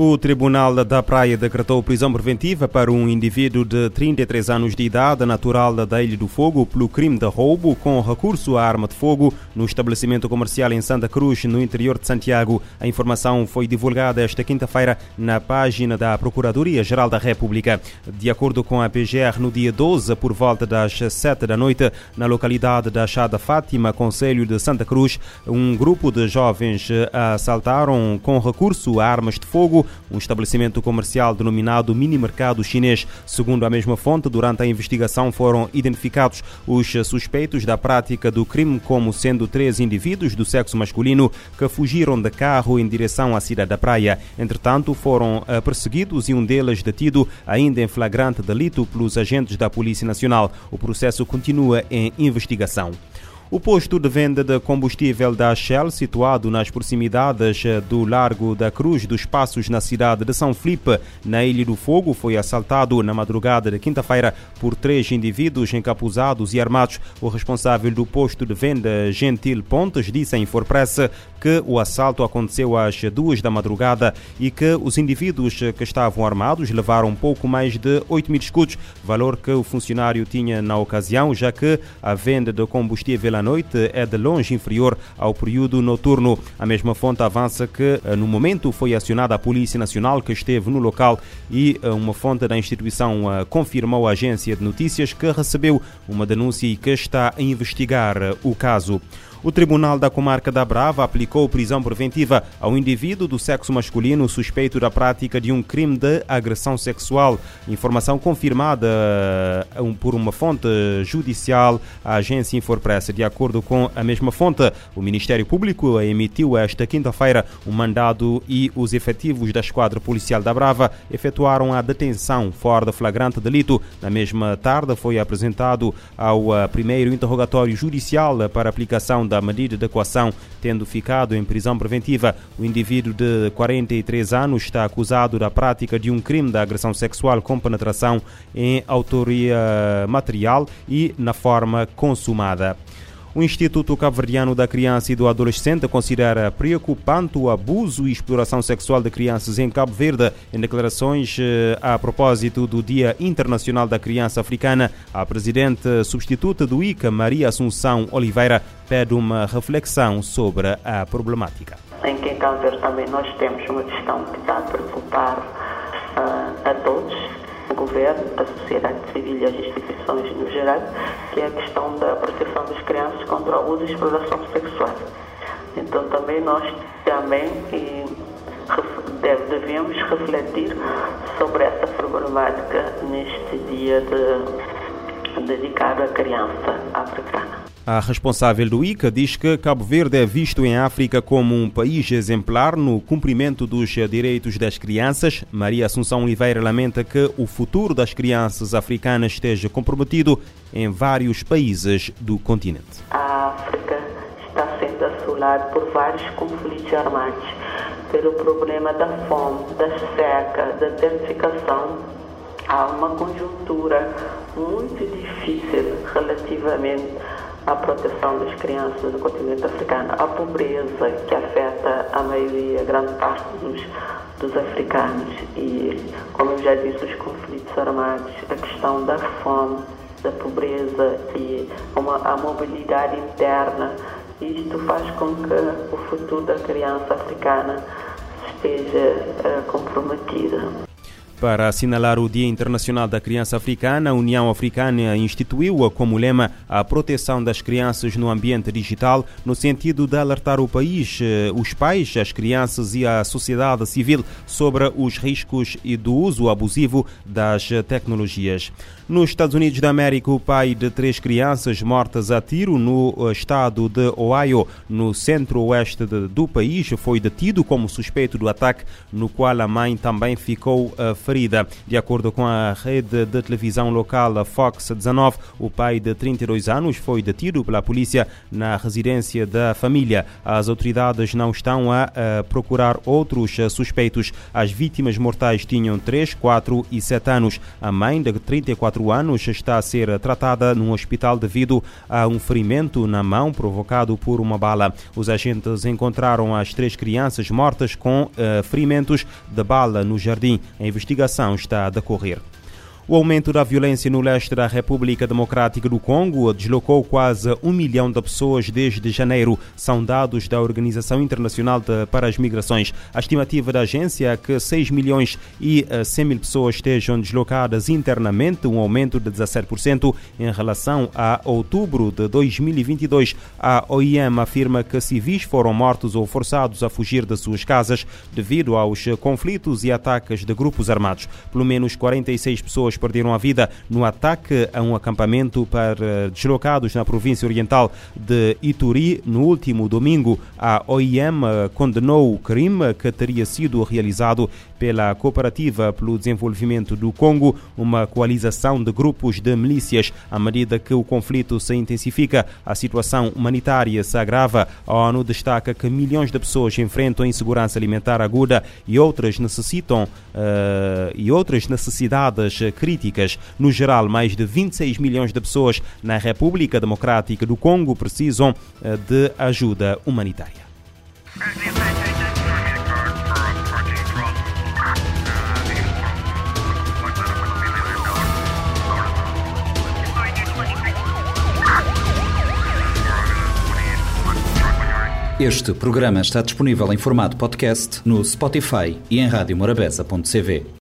O Tribunal da Praia decretou prisão preventiva para um indivíduo de 33 anos de idade, natural da Ilha do Fogo, pelo crime de roubo com recurso à arma de fogo no estabelecimento comercial em Santa Cruz, no interior de Santiago. A informação foi divulgada esta quinta-feira na página da Procuradoria-Geral da República. De acordo com a PGR, no dia 12, por volta das 7 da noite, na localidade da Chada Fátima, Conselho de Santa Cruz, um grupo de jovens assaltaram com recurso a armas de fogo um estabelecimento comercial denominado Mini Mercado Chinês. Segundo a mesma fonte, durante a investigação foram identificados os suspeitos da prática do crime como sendo três indivíduos do sexo masculino que fugiram de carro em direção à cidade da Praia. Entretanto, foram eh, perseguidos e um deles detido ainda em flagrante delito pelos agentes da Polícia Nacional. O processo continua em investigação. O posto de venda de combustível da Shell, situado nas proximidades do Largo da Cruz dos Passos, na cidade de São Felipe, na Ilha do Fogo, foi assaltado na madrugada de quinta-feira por três indivíduos encapuzados e armados. O responsável do posto de venda, Gentil Pontes, disse à Infopress que o assalto aconteceu às duas da madrugada e que os indivíduos que estavam armados levaram pouco mais de 8 mil escudos, valor que o funcionário tinha na ocasião, já que a venda de combustível à noite é de longe inferior ao período noturno. A mesma fonte avança que no momento foi acionada a Polícia Nacional que esteve no local e uma fonte da instituição confirmou à agência de notícias que recebeu uma denúncia e que está a investigar o caso. O Tribunal da Comarca da Brava aplicou prisão preventiva ao indivíduo do sexo masculino suspeito da prática de um crime de agressão sexual. Informação confirmada por uma fonte judicial à agência Infopress. De acordo com a mesma fonte, o Ministério Público emitiu esta quinta-feira um mandado e os efetivos da Esquadra Policial da Brava efetuaram a detenção fora de flagrante delito. Na mesma tarde foi apresentado ao primeiro interrogatório judicial para aplicação da medida de coação, tendo ficado em prisão preventiva. O indivíduo de 43 anos está acusado da prática de um crime de agressão sexual com penetração em autoria material e na forma consumada. O Instituto Cabo-Verdiano da Criança e do Adolescente considera preocupante o abuso e exploração sexual de crianças em Cabo Verde. Em declarações a propósito do Dia Internacional da Criança Africana, a presidente substituta do ICA, Maria Assunção Oliveira, pede uma reflexão sobre a problemática. Em Cabo Verde também nós temos uma questão que está a preocupar uh, a todos governo, a sociedade civil e as instituições no geral, que é a questão da proteção das crianças contra o abuso e exploração sexual. Então também nós também e, devemos refletir sobre essa problemática neste dia de, dedicado à criança africana. A responsável do ICA diz que Cabo Verde é visto em África como um país exemplar no cumprimento dos direitos das crianças. Maria Assunção Oliveira lamenta que o futuro das crianças africanas esteja comprometido em vários países do continente. A África está sendo assolada por vários conflitos armados, pelo problema da fome, da seca, da desertificação. Há uma conjuntura muito difícil relativamente a proteção das crianças no continente africano, a pobreza que afeta a maioria, grande parte dos, dos africanos e, como eu já disse, os conflitos armados, a questão da fome, da pobreza e uma, a mobilidade interna. Isto faz com que o futuro da criança africana esteja uh, comprometido. Para assinalar o Dia Internacional da Criança Africana, a União Africana instituiu como lema a proteção das crianças no ambiente digital, no sentido de alertar o país, os pais, as crianças e a sociedade civil sobre os riscos e do uso abusivo das tecnologias. Nos Estados Unidos da América, o pai de três crianças mortas a tiro no estado de Ohio, no centro-oeste do país, foi detido como suspeito do ataque, no qual a mãe também ficou ferida. De acordo com a rede de televisão local Fox 19, o pai de 32 anos foi detido pela polícia na residência da família. As autoridades não estão a, a procurar outros suspeitos. As vítimas mortais tinham 3, 4 e 7 anos. A mãe de 34 anos está a ser tratada num hospital devido a um ferimento na mão provocado por uma bala. Os agentes encontraram as três crianças mortas com uh, ferimentos de bala no jardim. A investigação está a decorrer. O aumento da violência no leste da República Democrática do Congo deslocou quase um milhão de pessoas desde janeiro, são dados da Organização Internacional de, para as Migrações. A estimativa da agência é que 6 milhões e 100 mil pessoas estejam deslocadas internamente, um aumento de 17% em relação a outubro de 2022. A OIM afirma que civis foram mortos ou forçados a fugir de suas casas devido aos conflitos e ataques de grupos armados. Pelo menos 46 pessoas perderam a vida no ataque a um acampamento para deslocados na província oriental de Ituri no último domingo. A OIM condenou o crime que teria sido realizado pela Cooperativa pelo Desenvolvimento do Congo, uma coalização de grupos de milícias. À medida que o conflito se intensifica, a situação humanitária se agrava. A ONU destaca que milhões de pessoas enfrentam insegurança alimentar aguda e outras necessitam uh, e outras necessidades críticas. No geral, mais de 26 milhões de pessoas na República Democrática do Congo precisam uh, de ajuda humanitária. Este programa está disponível em formato podcast no Spotify e em radiomorabeza.cv.